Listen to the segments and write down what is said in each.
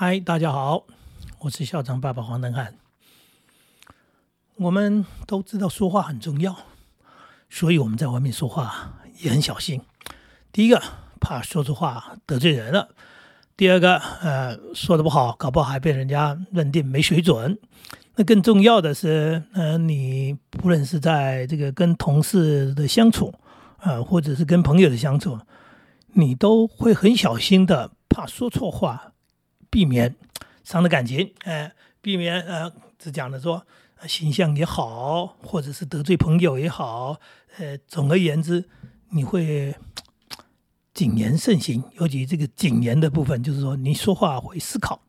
嗨，大家好，我是校长爸爸黄登汉。我们都知道说话很重要，所以我们在外面说话也很小心。第一个，怕说错话得罪人了；第二个，呃，说的不好，搞不好还被人家认定没水准。那更重要的是，呃，你不论是在这个跟同事的相处，啊，或者是跟朋友的相处，你都会很小心的，怕说错话，避免伤了感情，哎，避免呃，只讲的说形象也好，或者是得罪朋友也好，呃，总而言之，你会谨言慎行，尤其这个谨言的部分，就是说你说话会思考。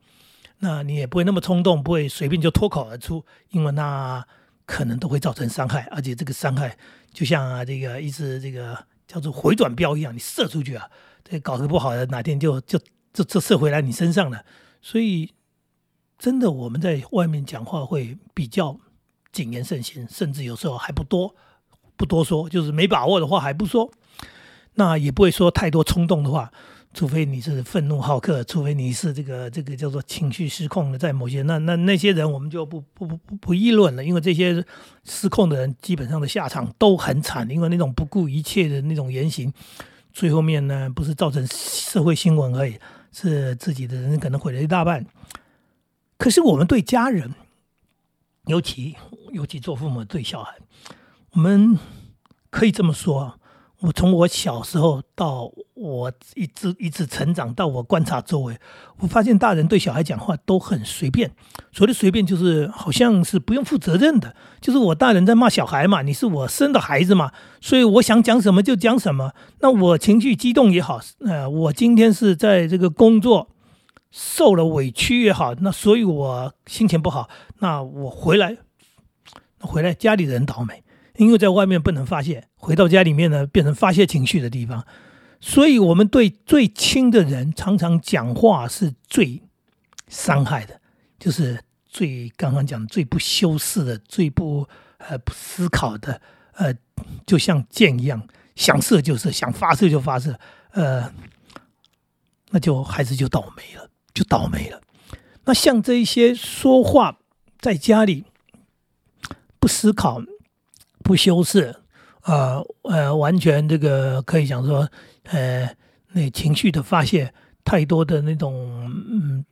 那你也不会那么冲动，不会随便就脱口而出，因为那可能都会造成伤害，而且这个伤害就像啊这个一只这个叫做回转镖一样，你射出去啊，这搞得不好的哪天就就这这射回来你身上了。所以真的我们在外面讲话会比较谨言慎行，甚至有时候还不多不多说，就是没把握的话还不说，那也不会说太多冲动的话。除非你是愤怒好客，除非你是这个这个叫做情绪失控的，在某些那那那些人，我们就不不不不不议论了，因为这些失控的人基本上的下场都很惨，因为那种不顾一切的那种言行，最后面呢不是造成社会新闻而已，是自己的人可能毁了一大半。可是我们对家人，尤其尤其做父母对小孩，我们可以这么说。我从我小时候到我一直一直成长到我观察周围，我发现大人对小孩讲话都很随便。所谓的随便，就是好像是不用负责任的。就是我大人在骂小孩嘛，你是我生的孩子嘛，所以我想讲什么就讲什么。那我情绪激动也好，呃，我今天是在这个工作受了委屈也好，那所以我心情不好，那我回来，回来家里人倒霉。因为在外面不能发泄，回到家里面呢，变成发泄情绪的地方，所以我们对最亲的人常常讲话是最伤害的，就是最刚刚讲最不修饰的、最不呃不思考的，呃，就像箭一样，想射就射，想发射就发射，呃，那就孩子就倒霉了，就倒霉了。那像这一些说话在家里不思考。不修饰，呃呃，完全这个可以讲说，呃，那情绪的发泄太多的那种，嗯，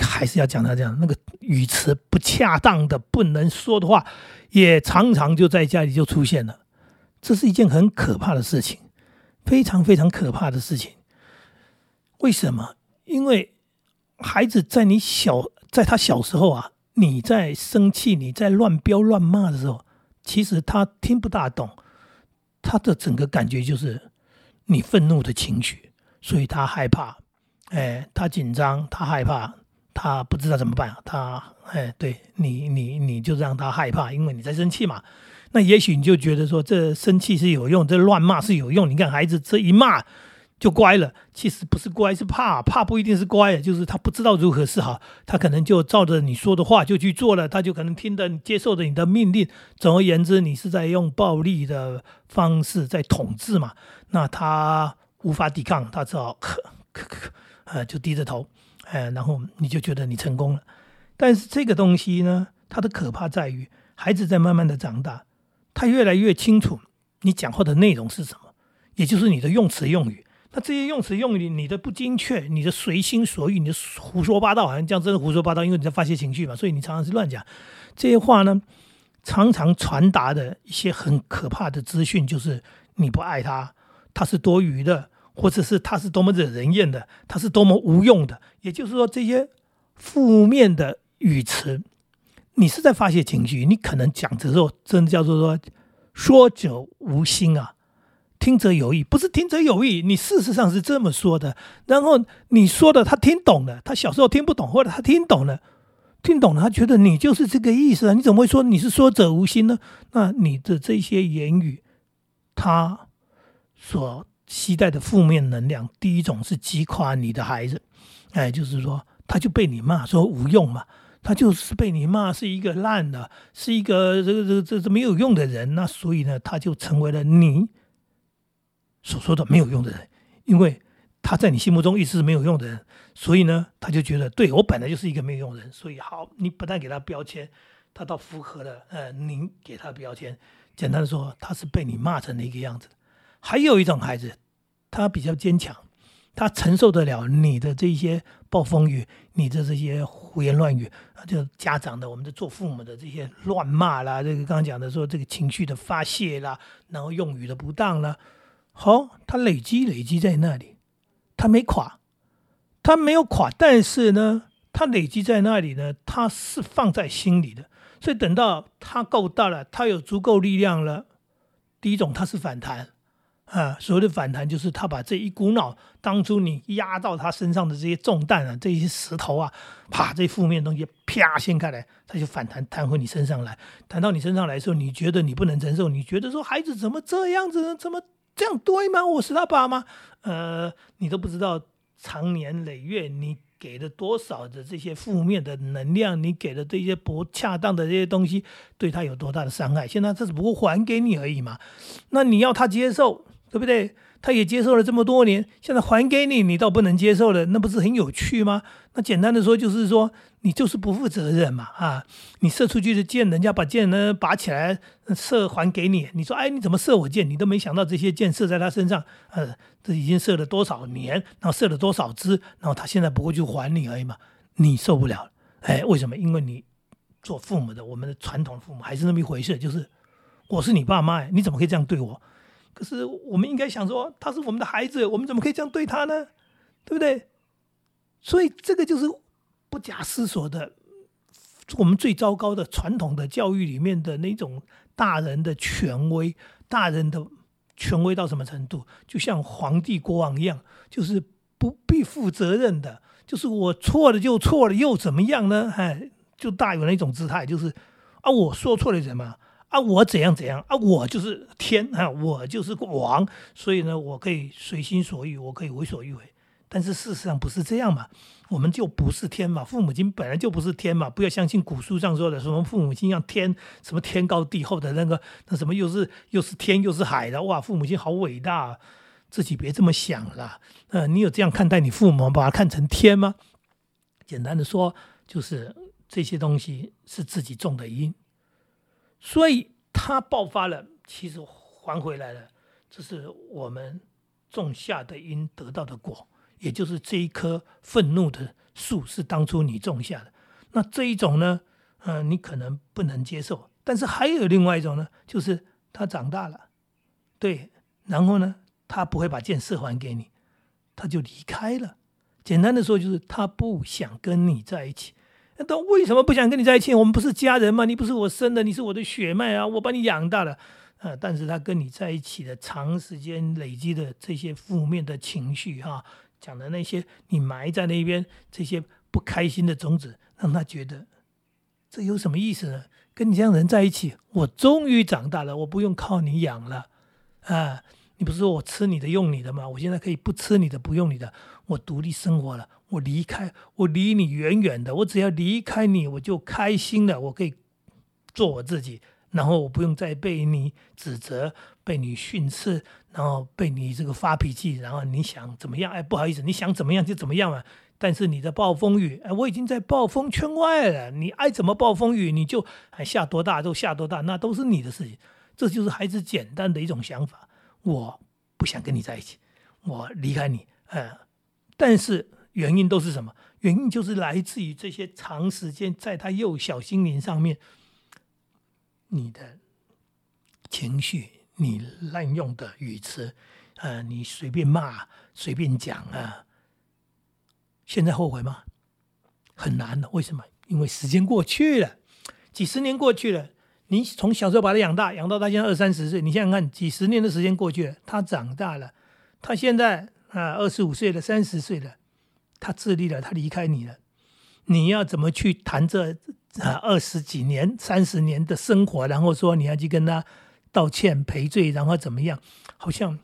还是要讲他这样，那个语词不恰当的、不能说的话，也常常就在家里就出现了。这是一件很可怕的事情，非常非常可怕的事情。为什么？因为孩子在你小，在他小时候啊。你在生气，你在乱飙乱骂的时候，其实他听不大懂，他的整个感觉就是你愤怒的情绪，所以他害怕，哎，他紧张，他害怕，他不知道怎么办，他哎，对你，你你就让他害怕，因为你在生气嘛。那也许你就觉得说，这生气是有用，这乱骂是有用。你看孩子这一骂。就乖了，其实不是乖，是怕。怕不一定是乖，就是他不知道如何是好，他可能就照着你说的话就去做了，他就可能听的接受着你的命令。总而言之，你是在用暴力的方式在统治嘛？那他无法抵抗，他只好咳咳咳，呃，就低着头，呃，然后你就觉得你成功了。但是这个东西呢，它的可怕在于，孩子在慢慢的长大，他越来越清楚你讲话的内容是什么，也就是你的用词用语。那这些用词用语，你的不精确，你的随心所欲，你的胡说八道，好像这样真的胡说八道，因为你在发泄情绪嘛，所以你常常是乱讲。这些话呢，常常传达的一些很可怕的资讯，就是你不爱他，他是多余的，或者是他是多么惹人厌的，他是多么无用的。也就是说，这些负面的语词，你是在发泄情绪，你可能讲的时候，真的叫做说说者无心啊。听者有意，不是听者有意，你事实上是这么说的。然后你说的他听懂了，他小时候听不懂，或者他听懂了，听懂了，他觉得你就是这个意思啊？你怎么会说你是说者无心呢？那你的这些言语，他所期待的负面能量，第一种是击垮你的孩子，哎，就是说他就被你骂说无用嘛，他就是被你骂是一个烂的，是一个这个这个这这没有用的人，那所以呢，他就成为了你。所说的没有用的人，因为他在你心目中一直是没有用的人，所以呢，他就觉得对我本来就是一个没有用的人，所以好，你不但给他标签，他倒符合了呃您给他标签。简单的说，他是被你骂成那个样子。还有一种孩子，他比较坚强，他承受得了你的这些暴风雨，你的这些胡言乱语，就家长的，我们的做父母的这些乱骂啦，这个刚刚讲的说这个情绪的发泄啦，然后用语的不当啦，好，他累积累积在那里，他没垮，他没有垮，但是呢，他累积在那里呢，他是放在心里的。所以等到他够大了，他有足够力量了。第一种，他是反弹啊。所谓的反弹，就是他把这一股脑当初你压到他身上的这些重担啊，这些石头啊，啪，这负面东西啪掀开来，他就反弹弹回你身上来。弹到你身上来的时候，你觉得你不能承受，你觉得说孩子怎么这样子，呢？怎么这样对吗？我是他爸吗？呃，你都不知道，长年累月你。给了多少的这些负面的能量？你给的这些不恰当的这些东西，对他有多大的伤害？现在这只不过还给你而已嘛。那你要他接受，对不对？他也接受了这么多年，现在还给你，你倒不能接受了，那不是很有趣吗？那简单的说，就是说你就是不负责任嘛啊！你射出去的箭，人家把箭呢拔起来射还给你，你说哎你怎么射我箭？你都没想到这些箭射在他身上，呃，这已经射了多少年，然后射了多少支，然后他现在不过就还你而已嘛，你受不了，哎，为什么？因为你做父母的，我们的传统父母还是那么一回事，就是我是你爸妈，你怎么可以这样对我？可是我们应该想说，他是我们的孩子，我们怎么可以这样对他呢？对不对？所以这个就是不假思索的，我们最糟糕的传统的教育里面的那种大人的权威，大人的权威到什么程度？就像皇帝国王一样，就是不必负责任的，就是我错了就错了，又怎么样呢？哎，就大有那种姿态，就是啊，我说错了什么？啊，我怎样怎样啊？我就是天啊，我就是王，所以呢，我可以随心所欲，我可以为所欲为。但是事实上不是这样嘛？我们就不是天嘛？父母亲本来就不是天嘛？不要相信古书上说的什么父母亲像天，什么天高地厚的那个，那什么又是又是天又是海的哇？父母亲好伟大，自己别这么想了。呃，你有这样看待你父母，把它看成天吗？简单的说，就是这些东西是自己种的因。所以它爆发了，其实还回来了，这是我们种下的因得到的果，也就是这一棵愤怒的树是当初你种下的。那这一种呢，嗯，你可能不能接受，但是还有另外一种呢，就是他长大了，对，然后呢，他不会把箭射还给你，他就离开了。简单的说，就是他不想跟你在一起。那他为什么不想跟你在一起？我们不是家人吗？你不是我生的，你是我的血脉啊！我把你养大了，啊，但是他跟你在一起的长时间累积的这些负面的情绪，哈，讲的那些你埋在那边这些不开心的种子，让他觉得这有什么意思呢？跟你这样人在一起，我终于长大了，我不用靠你养了，啊，你不是说我吃你的用你的吗？我现在可以不吃你的，不用你的，我独立生活了。我离开，我离你远远的。我只要离开你，我就开心了。我可以做我自己，然后我不用再被你指责、被你训斥，然后被你这个发脾气，然后你想怎么样？哎，不好意思，你想怎么样就怎么样嘛。但是你的暴风雨，哎，我已经在暴风圈外了。你爱怎么暴风雨，你就还下多大就下多大，那都是你的事情。这就是孩子简单的一种想法。我不想跟你在一起，我离开你。呃，但是。原因都是什么？原因就是来自于这些长时间在他幼小心灵上面，你的情绪，你滥用的语词，呃，你随便骂、随便讲啊。现在后悔吗？很难的。为什么？因为时间过去了，几十年过去了。你从小时候把他养大，养到他现在二三十岁，你想想看，几十年的时间过去了，他长大了，他现在啊二十五岁了，三十岁了。他自立了，他离开你了，你要怎么去谈这啊二十几年、三十年的生活？然后说你要去跟他道歉赔罪，然后怎么样？好像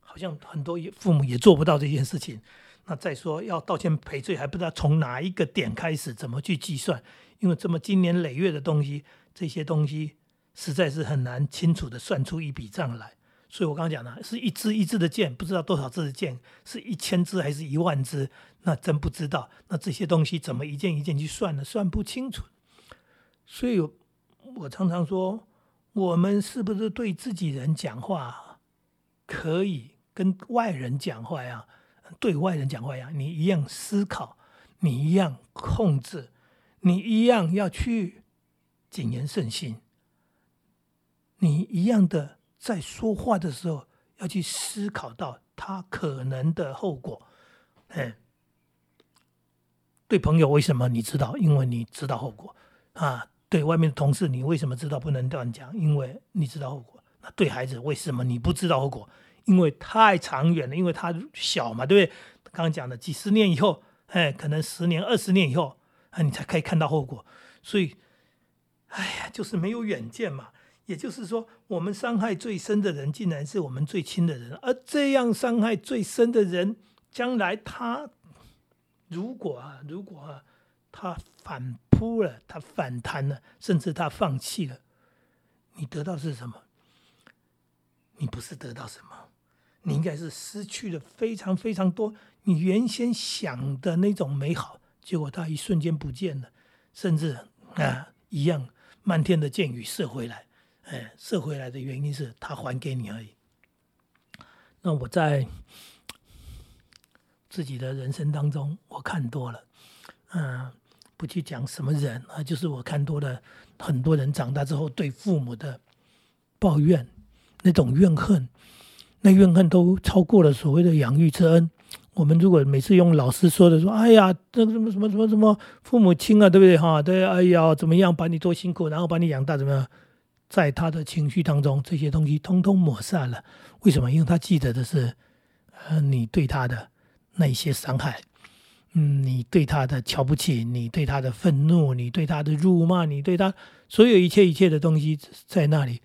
好像很多父母也做不到这件事情。那再说要道歉赔罪，还不知道从哪一个点开始，怎么去计算？因为这么经年累月的东西，这些东西实在是很难清楚的算出一笔账来。所以我刚刚讲的是一支一支的箭，不知道多少支的箭，是一千支还是一万支，那真不知道。那这些东西怎么一件一件去算呢？算不清楚。所以，我常常说，我们是不是对自己人讲话，可以跟外人讲话呀？对外人讲话呀，你一样思考，你一样控制，你一样要去谨言慎行，你一样的在说话的时候要去思考到他可能的后果。嗯，对朋友为什么你知道？因为你知道后果啊。对外面的同事，你为什么知道不能乱讲？因为你知道后果。那对孩子，为什么你不知道后果？因为太长远了，因为他小嘛，对不对？刚刚讲的几十年以后，哎，可能十年、二十年以后，啊，你才可以看到后果。所以，哎呀，就是没有远见嘛。也就是说，我们伤害最深的人，竟然是我们最亲的人。而这样伤害最深的人，将来他如果啊，如果啊，他反扑了，他反弹了，甚至他放弃了，你得到是什么？你不是得到什么？你应该是失去了非常非常多，你原先想的那种美好，结果它一瞬间不见了，甚至啊一样漫天的箭雨射回来，哎，射回来的原因是他还给你而已。那我在自己的人生当中，我看多了，嗯，不去讲什么人啊，就是我看多了很多人长大之后对父母的抱怨，那种怨恨。那怨恨都超过了所谓的养育之恩。我们如果每次用老师说的说，哎呀，这个什么什么什么什么父母亲啊，对不对哈？对，哎呀，怎么样把你多辛苦，然后把你养大，怎么样？在他的情绪当中，这些东西通通抹杀了。为什么？因为他记得的是，呃，你对他的那些伤害，嗯，你对他的瞧不起，你对他的愤怒，你对他的辱骂，你对他所有一切一切的东西在那里，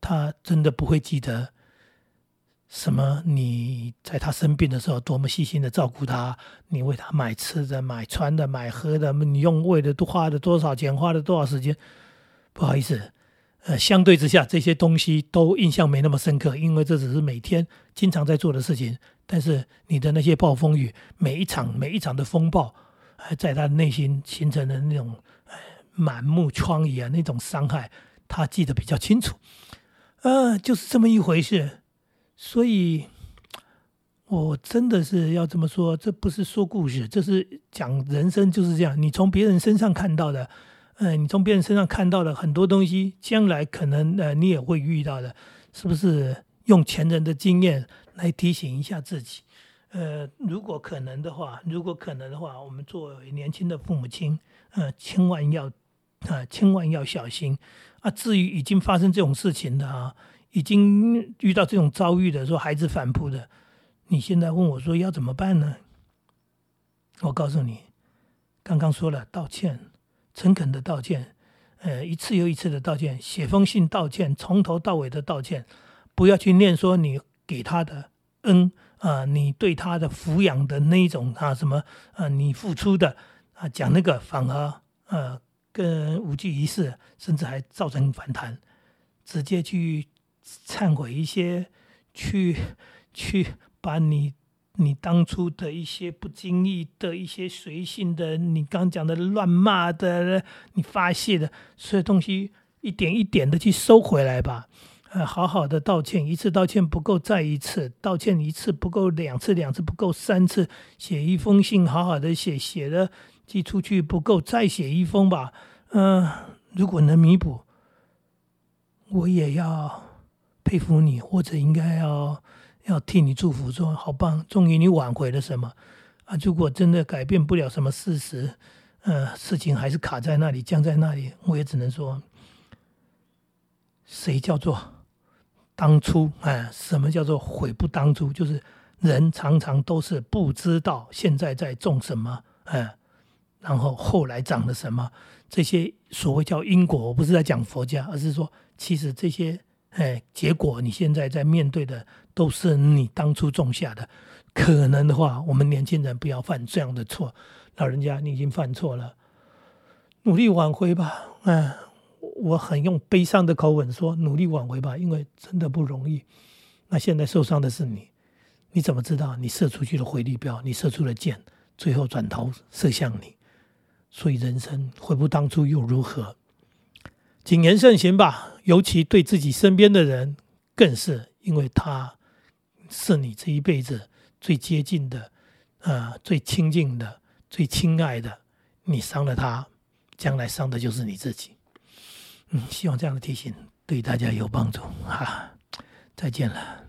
他真的不会记得。什么？你在他生病的时候多么细心的照顾他，你为他买吃的、买穿的、买喝的，你用为了花了多少钱，花了多少时间？不好意思，呃，相对之下，这些东西都印象没那么深刻，因为这只是每天经常在做的事情。但是你的那些暴风雨，每一场每一场的风暴，在他内心形成的那种满目疮痍啊，那种伤害，他记得比较清楚。呃，就是这么一回事。所以，我真的是要这么说，这不是说故事，这是讲人生就是这样。你从别人身上看到的，嗯，你从别人身上看到的很多东西，将来可能呃你也会遇到的，是不是？用前人的经验来提醒一下自己，呃，如果可能的话，如果可能的话，我们作为年轻的父母亲，呃，千万要啊，千万要小心啊。至于已经发生这种事情的啊。已经遇到这种遭遇的，说孩子反扑的，你现在问我说要怎么办呢？我告诉你，刚刚说了道歉，诚恳的道歉，呃，一次又一次的道歉，写封信道歉，从头到尾的道歉，不要去念说你给他的恩啊，你对他的抚养的那一种啊什么啊，你付出的啊，讲那个反而呃更无济于事，甚至还造成反弹，直接去。忏悔一些，去去把你你当初的一些不经意的一些随性的，你刚讲的乱骂的，你发泄的所有东西，一点一点的去收回来吧。呃，好好的道歉，一次道歉不够，再一次道歉，一次不够，两次两次不够，三次写一封信，好好的写，写了寄出去不够，再写一封吧。嗯，如果能弥补，我也要。佩服你，或者应该要要替你祝福，说好棒，终于你挽回了什么啊？如果真的改变不了什么事实，呃，事情还是卡在那里，僵在那里，我也只能说，谁叫做当初？哎，什么叫做悔不当初？就是人常常都是不知道现在在种什么，哎，然后后来长了什么？这些所谓叫因果，我不是在讲佛家，而是说，其实这些。哎，结果你现在在面对的都是你当初种下的。可能的话，我们年轻人不要犯这样的错。老人家，你已经犯错了，努力挽回吧。哎，我很用悲伤的口吻说，努力挽回吧，因为真的不容易。那现在受伤的是你，你怎么知道你射出去的回力镖，你射出了箭，最后转头射向你？所以人生悔不当初又如何？谨言慎行吧，尤其对自己身边的人，更是因为他是你这一辈子最接近的、呃最亲近的、最亲爱的。你伤了他，将来伤的就是你自己。嗯，希望这样的提醒对大家有帮助。哈，再见了。